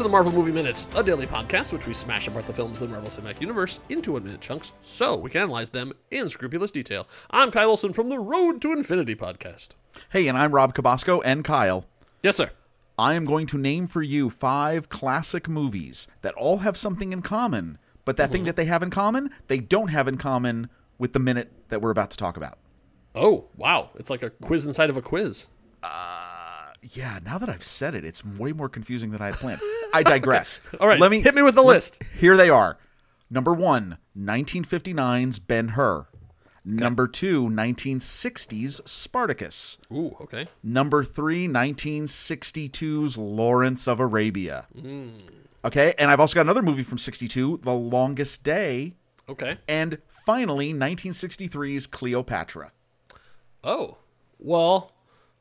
to the Marvel Movie Minute, a daily podcast which we smash apart the films of the Marvel Cinematic Universe into one minute chunks so we can analyze them in scrupulous detail. I'm Kyle Olson from the Road to Infinity podcast. Hey, and I'm Rob Cabasco and Kyle. Yes, sir. I am going to name for you five classic movies that all have something in common, but that thing mm-hmm. that they have in common, they don't have in common with the minute that we're about to talk about. Oh, wow. It's like a quiz inside of a quiz. Uh, Yeah, now that I've said it, it's way more confusing than I had planned. I digress. All right, let me hit me with the let- list. Here they are. Number one, 1959's Ben Hur. Number two, 1960's Spartacus. Ooh, okay. Number three, 1962's Lawrence of Arabia. Mm. Okay, and I've also got another movie from 62, The Longest Day. Okay. And finally, 1963's Cleopatra. Oh, well,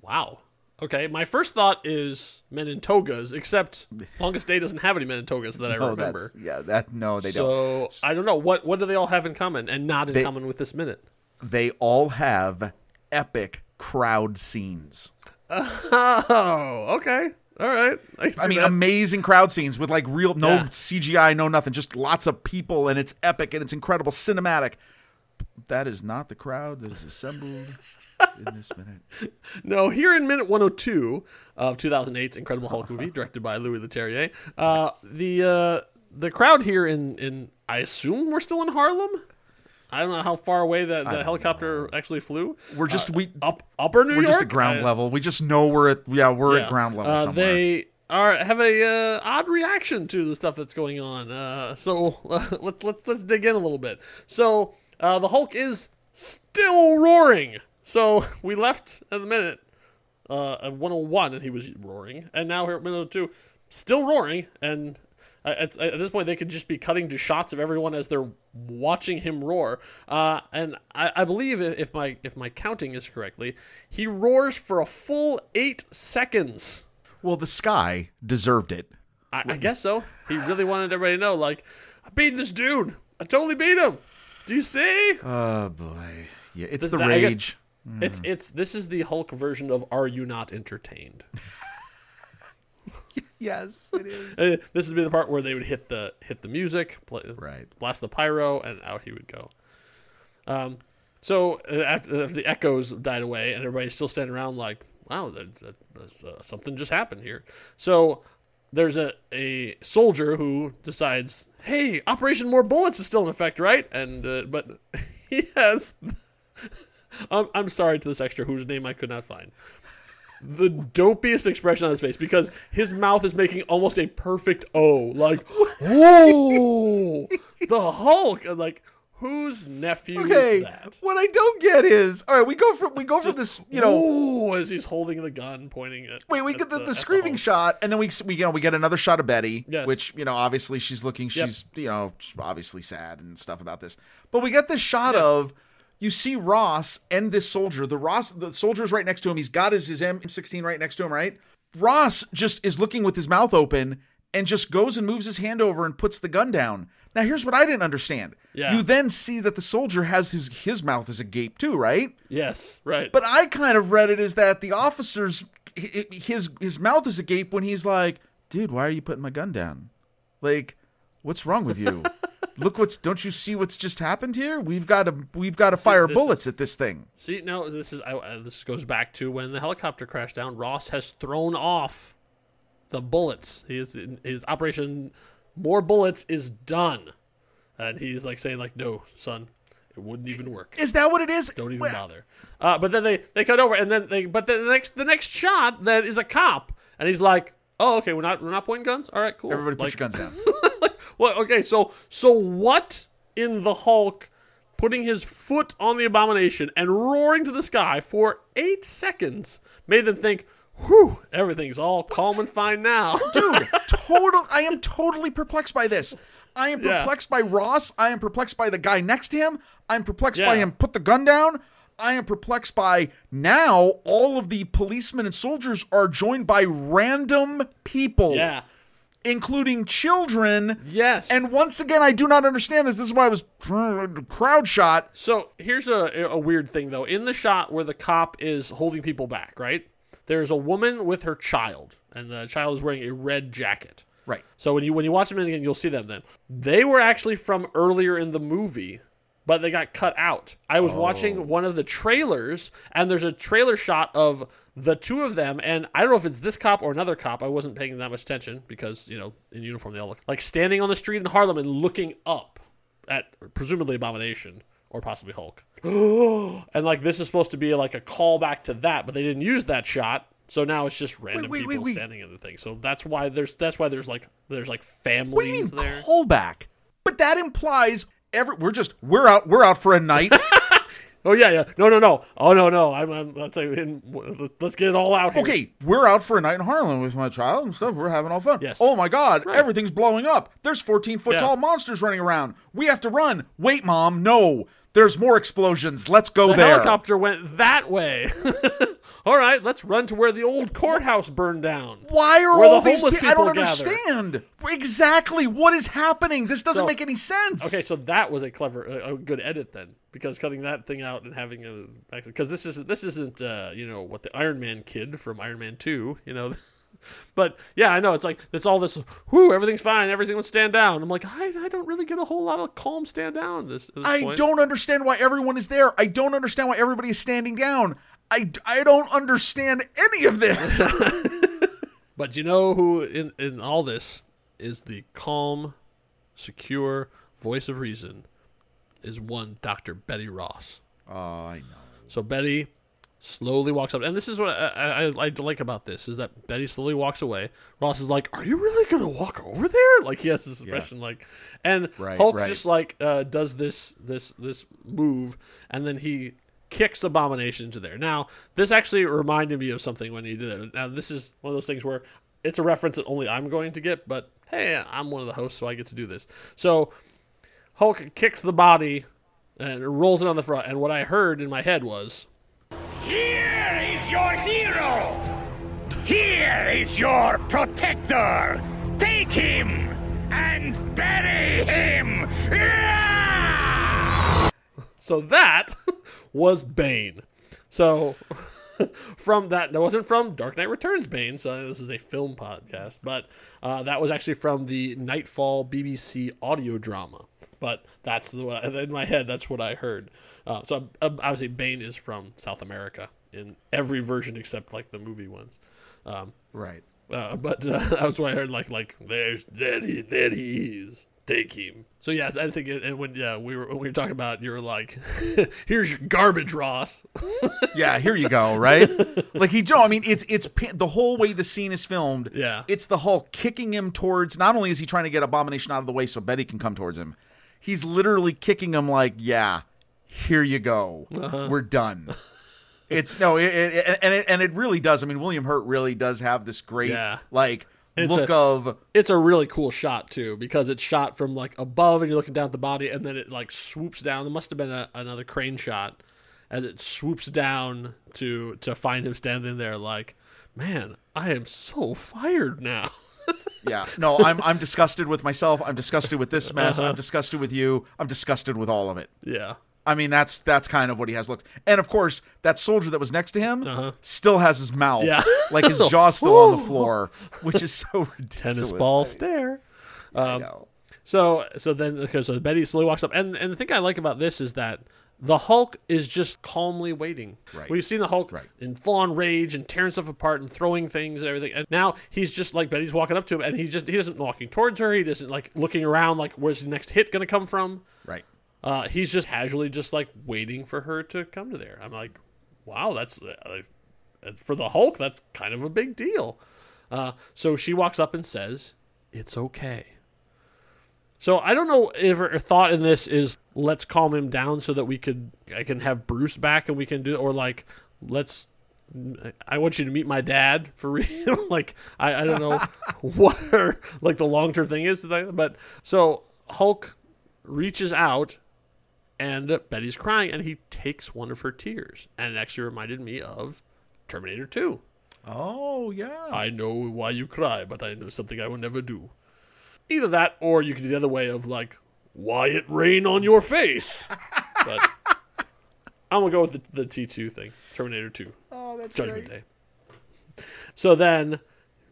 wow. Okay, my first thought is men in togas, except Longest Day doesn't have any men in togas that I remember. yeah. That no, they don't. So I don't know what what do they all have in common and not in They- common with this minute. They all have epic crowd scenes. Oh, okay, all right. can I mean, that. amazing crowd scenes with like real no Yeah. CGI, no nothing, just lots of people, and it's epic and it's incredible cinematic. That is not the crowd that is assembled in this minute. no here in minute 102 of 2008's Incredible Hulk movie, directed by Louis Leterrier. Uh, the uh, the crowd here in in I assume we're still in Harlem. I don't know how far away the, the helicopter actually flew. We're just we Up upper New we're York. just at ground I- level. We just know we're at yeah we're Yeah. at ground level Uh, somewhere. They are have a uh, odd reaction to the stuff that's going on. Uh, so let's let's let's dig in a little bit. So uh, the Hulk is still roaring. So we left at the minute uh, at 101 and he was roaring, and now here at minute 2, still roaring. And at, at this point, they could just be cutting to shots of everyone as they're watching him roar. Uh, and I, I believe if if my if my counting is correctly, he roars for a full eight seconds. well, the sky deserved it. I, I guess so. He really wanted everybody to know, like, I beat this dude. I totally beat him. Do you see? Oh boy, yeah, it's Th- the I guess- rage. It's it's this is the Hulk version of Are You Not Entertained? Yes, it is. Uh, this would be the part where they would hit the hit the music, play, Right. blast the pyro, and out he would go. Um, so uh, after, after the echoes died away, and everybody's still standing around, like, wow, that, that, that's, uh, something just happened here. So there's a a soldier who decides, hey, Operation More Bullets is still in effect, right? And uh, but he has. I'm, I'm sorry to this extra whose name I could not find the dopiest expression on his face because his mouth is making almost a perfect O. Like, whoa, the Hulk. And like, whose nephew Okay, is that? what I don't get is all right. We go from we go from this, you know, Ooh, as he's holding the gun, pointing at. Wait, we at get the, at the screaming Hulk. shot, and then we we you know we get another shot of Betty, Yes. which you know obviously she's looking, Yep. she's you know obviously sad and stuff about this, but we get this shot Yeah. of you see Ross and this soldier. The Ross the soldier's right next to him. He's got his his M16 right next to him. Right, Ross just is looking with his mouth open and just goes and moves his hand over and puts the gun down. Now here's what I didn't understand. Yeah. You then see that the soldier has his his mouth is agape too, right? Yes, right. But I kind of read it as that the officer's his his mouth is agape when he's like, "Dude, why are you putting my gun down? Like, what's wrong with you? Look what's don't you see what's just happened here? We've got to we've got to fire this bullets at this thing." See, no, this is I, uh, this goes back to when the helicopter crashed down. Ross has thrown off the bullets. His his operation more bullets is done, and he's like saying like, "No, son, it wouldn't even work. Is that what it is? Don't even Well, bother." Uh, but then they they cut over, and then they but then the next the next shot that is a cop, and he's like, "Oh, okay, we're not we're not pointing guns. All right, cool. Everybody put Like, your guns down. well, okay, so so what in the Hulk putting his foot on the abomination and roaring to the sky for eight seconds made them think, whew, everything's all calm and fine now. Dude, total I am totally perplexed by this. I am Yeah. perplexed by Ross. I am perplexed by the guy next to him. I'm perplexed by him put the gun down. I am perplexed by now all of the policemen and soldiers are joined by random people, yeah. including children. Yes. And once again, I do not understand this. This is why I was crowd shot. So here's a, a weird thing though. In the shot where the cop is holding people back, right? There's a woman with her child, and the child is wearing a red jacket. Right. So when you when you watch them again, you'll see them. Then they were actually from earlier in the movie, but they got cut out. I was Oh. watching one of the trailers, and there's a trailer shot of the two of them, and I don't know if it's this cop or another cop. I wasn't paying that much attention because you know in uniform they all look like standing on the street in Harlem and looking up at presumably Abomination or possibly Hulk. and like this is supposed to be like a callback to that, but they didn't use that shot. So now it's just random wait, wait, people wait. standing in the thing. So that's why there's that's why there's like there's like What do you mean families there. callback? But that implies every we're just we're out we're out for a night. Oh yeah, yeah. No, no, no. Oh no, no. I'm, I'm let's let's get it all out here. okay, we're out for a night in Harlem with my child and stuff. We're having all fun. Yes. Oh my God, Right. everything's blowing up. There's 14 foot Yeah. tall monsters running around. We have to run. Wait, mom, no. There's more explosions. Let's go The there. helicopter went that way. all right, let's run to where the old courthouse burned down. Why are Where the all these people? I don't people gather. understand. Exactly. What is happening? This doesn't So- make any sense. Okay, so that was a clever, a, a good edit then, because cutting that thing out and having a because this is this isn't uh, you know what the Iron Man kid from Iron Man Two, you know. But yeah, I know it's like it's all this. Whoo, everything's fine. Everything would stand down. I'm like, I, I don't really get a whole lot of calm stand down. This, this I point. don't understand why everyone is there. I don't understand why everybody is standing down. I, I don't understand any of this. But you know who in in all this is the calm, secure voice of reason is one Dr. Betty Ross. Oh, I know. So Betty slowly walks up, and this is what I, I, I like about this is that Betty slowly walks away. Ross is like, "Are you really gonna walk over there?" Like he has this expression, like, and Right, Hulk right. just like uh, does this this this move, and then he kicks Abomination into there. Now this actually reminded me of something when he did it. Now this is one of those things where it's a reference that only I'm going to get, but hey, I'm one of the hosts, so I get to do this. So Hulk kicks the body and rolls it on the front, and what I heard in my head was. Here is your hero! Here is your protector! Take him and bury him! So that was Bane. So from that, that wasn't from Dark Knight Returns Bane. So this is a film podcast, but uh, that was actually from the Knightfall BBC audio drama. But that's the in my head. That's what I heard. Uh, so um, obviously Bane is from South America in every version except like the movie ones. Um, Right. uh, but uh, that was what I heard. Like, like there's there he there he is. Take him. So yeah, I think, it, and when yeah we were when we were talking about, you were like, here's your garbage, Ross. Yeah, here you go, right? like he Joe, I mean it's it's the whole way the scene is filmed. Yeah. It's the Hulk kicking him towards not only is he trying to get Abomination out of the way so Betty can come towards him. He's literally kicking him like, "Yeah, here you go. Uh-huh. We're done." It's no, it, it, and it and it really does. I mean, William Hurt really does have this great Yeah. like It's look a- of it's a really cool shot too because it's shot from like above and you're looking down at the body and then it like swoops down. There must have been a, another crane shot as it swoops down to to find him standing there like, man, I am so fired now. yeah. No, I'm I'm disgusted with myself. I'm disgusted with this mess. Uh-huh. I'm disgusted with you. I'm disgusted with all of it. yeah. I mean, that's that's kind of what he has looked. And of course, that soldier that was next to him Uh-huh. still has his mouth, Yeah. like his jaw still on the floor, which is so ridiculous. Tennis ball I- stare. Know. So so then okay, so Betty slowly walks up, and and the thing I like about this is that the Hulk is just calmly waiting. Right. We've seen the Hulk Right. in full on rage and tearing stuff apart and throwing things and everything, and now he's just like Betty's walking up to him, and he just he isn't walking towards her. He isn't like looking around like where's the next hit gonna come from. Right. Uh, he's just casually just like waiting for her to come to there. I'm like, wow, that's uh, for the Hulk. That's kind of a big deal. Uh, so she walks up and says, "It's okay." So I don't know if her thought in this is let's calm him down so that we could I can have Bruce back and we can do or like let's I want you to meet my dad for real. like I, I don't know what her like the long term thing is, but so Hulk reaches out and Betty's crying and he takes one of her tears and it actually reminded me of Terminator 2. Oh yeah. I know why you cry, but I know something I will never do. Either that, or you can do the other way of like, why it rain on your face. but I'm gonna go with the, the T2 thing, Terminator 2, oh, that's Judgment great. Day. So then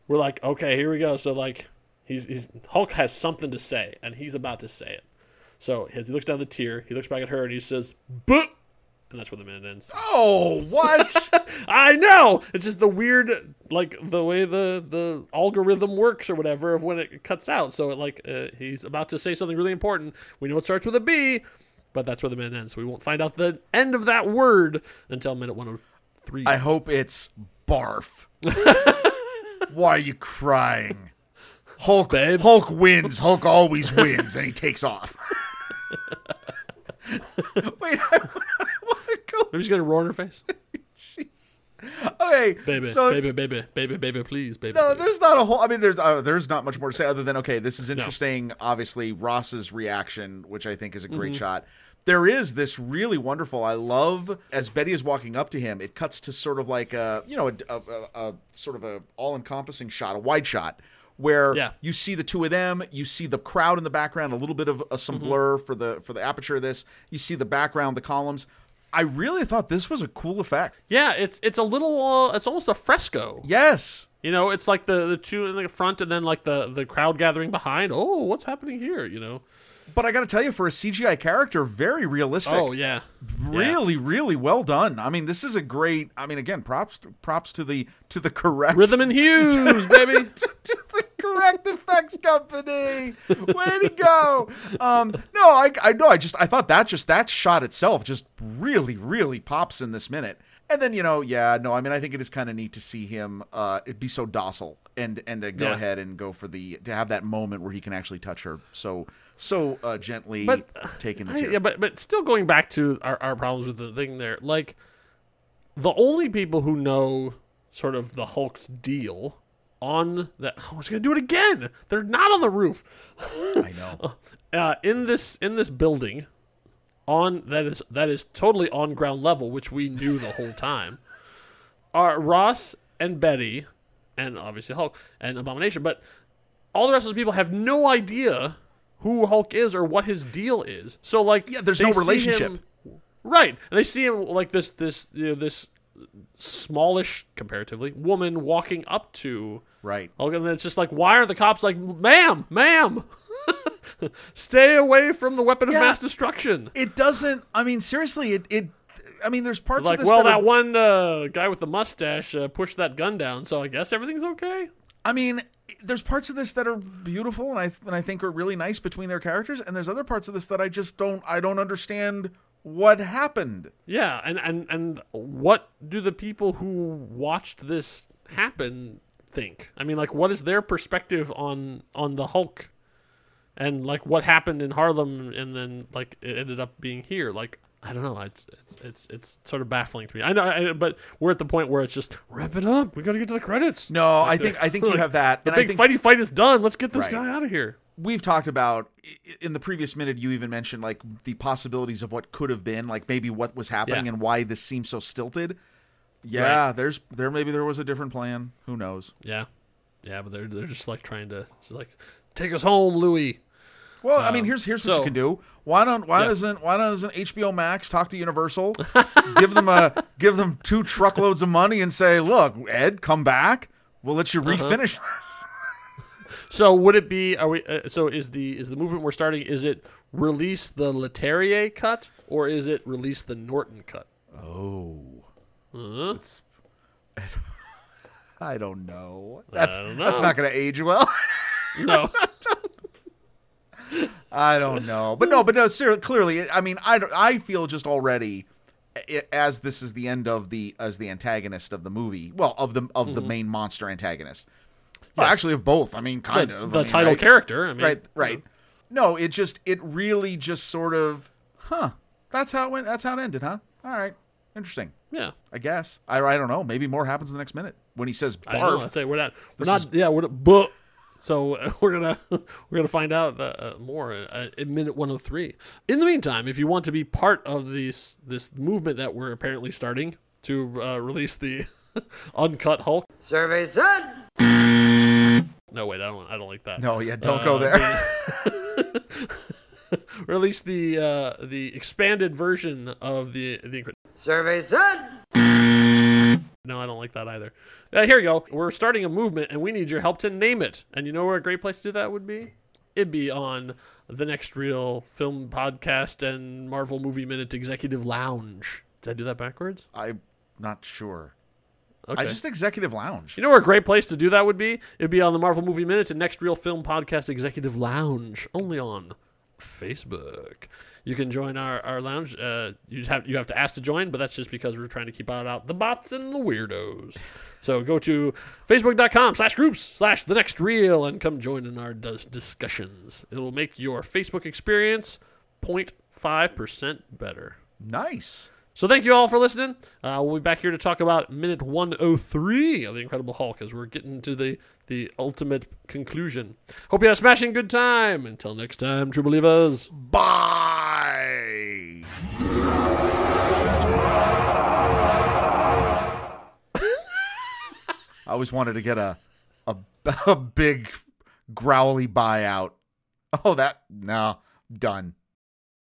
we're like, okay, here we go. So like, he's, he's Hulk has something to say, and he's about to say it. So as he looks down the tear, he looks back at her and he says, "But," and that's where the minute ends. Oh, what? I know. It's just the weird, like the way the the algorithm works or whatever of when it cuts out. So it like uh, he's about to say something really important. We know it starts with a B, but that's where the minute ends. So We won't find out the end of that word until minute one hundred three. I hope it's barf. Why are you crying? Hulk Babe. Hulk wins. Hulk always wins, and he takes off. Wait, I, want to go. Maybe she's gonna roar in her face. Jeez. Okay, Baby, so baby, baby, baby, baby, please, baby. no, please. there's not a whole. I mean, there's uh, there's not much more to say other than okay, this is interesting. Obviously, Ross's reaction, which I think is a great Mm-hmm. shot. There is this really wonderful. I love as Betty is walking up to him. It cuts to sort of like a you know a, a, a, a sort of a all encompassing shot, a wide shot. Where Yeah. you see the two of them, you see the crowd in the background, a little bit of uh, some Mm-hmm. blur for the for the aperture of this. You see the background, the columns. I really thought this was a cool effect. Yeah, it's it's a little. Uh, it's almost a fresco. Yes, You know, it's like the the two in the front and then like the the crowd gathering behind. Oh, what's happening here? You know. But I got to tell you, for a CGI character, very realistic. Oh yeah. really, really well done. I mean, this is a great. I mean, again, props props to the to the correct Rhythm and hues, baby. to the correct effects company. Way to go! Um, no, I I know. I just I thought that just that shot itself just really, really pops in this minute. And then you know, yeah, no, I mean, I think it is kind of neat to see him uh, be so docile and and to go Yeah. ahead and go for the to have that moment where he can actually touch her so so uh, gently But, taking the I- tear. yeah, but but still going back to our, our problems with the thing there, like the only people who know sort of the Hulk's deal on that oh, I was gonna do it again. They're not on the roof. I know. Uh, in this in this building, on that is that is totally on ground level, which we knew the whole time. Are Ross and Betty, and obviously Hulk and Abomination, but all the rest of the people have no idea who Hulk is or what his deal is. So like, Yeah, there's no relationship. him- right? And they see him like this this you know this smallish comparatively woman walking up to Right. Hulk, and then it's just like, why are the cops like, ma'am, ma'am, stay away from the weapon of mass destruction? It doesn't. I mean, seriously, it. it I mean, there's parts Like, of this well, that, that are- one uh, guy with the mustache uh, pushed that gun down, so I guess everything's okay. I mean, there's parts of this that are beautiful and I and I think are really nice between their characters, and there's other parts of this that I just don't. I don't understand what happened. Yeah, and and and what do the people who watched this happen think? I mean, like, what is their perspective on on the Hulk, and like what happened in Harlem, and then like it ended up being here? Like, I don't know. It's it's it's it's sort of baffling to me. I know, I, but we're at the point where it's just wrap it up. We got to get to the credits. No, I think I think you have that. the and I think fighty fight is done. Let's get this Right. guy out of here. we've talked about in the previous minute. You even mentioned like the possibilities of what could have been, like maybe what was happening Yeah. and why this seems so stilted. Yeah, there's there maybe there was a different plan. Who knows? Yeah, yeah, but they're they're just like trying to like take us home, Louis. Well, I mean, here's here's what so- you can do. Why don't why Yeah. doesn't why doesn't HBO Max talk to Universal, give them a give them two truckloads of money and say, look, Ed, come back. We'll let Uh-huh. you refinish this. So would it be? Are we? Uh, so is the is the movement we're starting? Is it release the Leterrier cut or is it release the Norton cut? Oh, Huh? it's. I don't know. That's don't that's not going to age well. No. I don't know, but no, but no. Clearly, I mean, I I feel just already as this is the end of the as the antagonist of the movie. Well, of the of the mm-hmm. main monster antagonist. Well, Yes. actually, of both. I mean, kind the, of. the I mean, title right? character. I mean, right right no it just it really just sort of huh that's how it went that's how it ended huh all right interesting Yeah. i guess i, I don't know maybe more happens the next minute when he says I know. barf I'd say we're not. We're This not. is- Yeah. We're not. But, so uh, we're gonna we're gonna find out uh, more uh, in minute 103. In the meantime, if you want to be part of this this movement that we're apparently starting to uh, release the uncut Hulk. Survey said. No, wait, I don't. I don't like that. no yeah don't Uh, go there release the uh, the expanded version of the the Incred- Survey said. No, I don't like that either. Uh, here you go. We're starting a movement, and we need your help to name it. And you know where a great place to do that would be? It'd be on the Next Reel Film Podcast and Marvel Movie Minute Executive Lounge. Did I do that backwards? I'm not sure. Okay. I just executive lounge. You know where a great place to do that would be? It'd be on the Marvel Movie Minute and Next Reel Film Podcast Executive Lounge, only on Facebook. You can join our, our lounge. Uh, you have you have to ask to join, but that's just because we're trying to keep out, out the bots and the weirdos. So go to facebook.com slash groups slash the next reel and come join in our dis- discussions. It will make your Facebook experience 0.5% better. Nice. So thank you all for listening. Uh, we'll be back here to talk about minute 103 of the Incredible Hulk as we're getting to the the ultimate conclusion. Hope you had a smashing good time. Until next time, true believers. Bye. I always wanted to get a a, a big growly buyout. Oh, that no, done.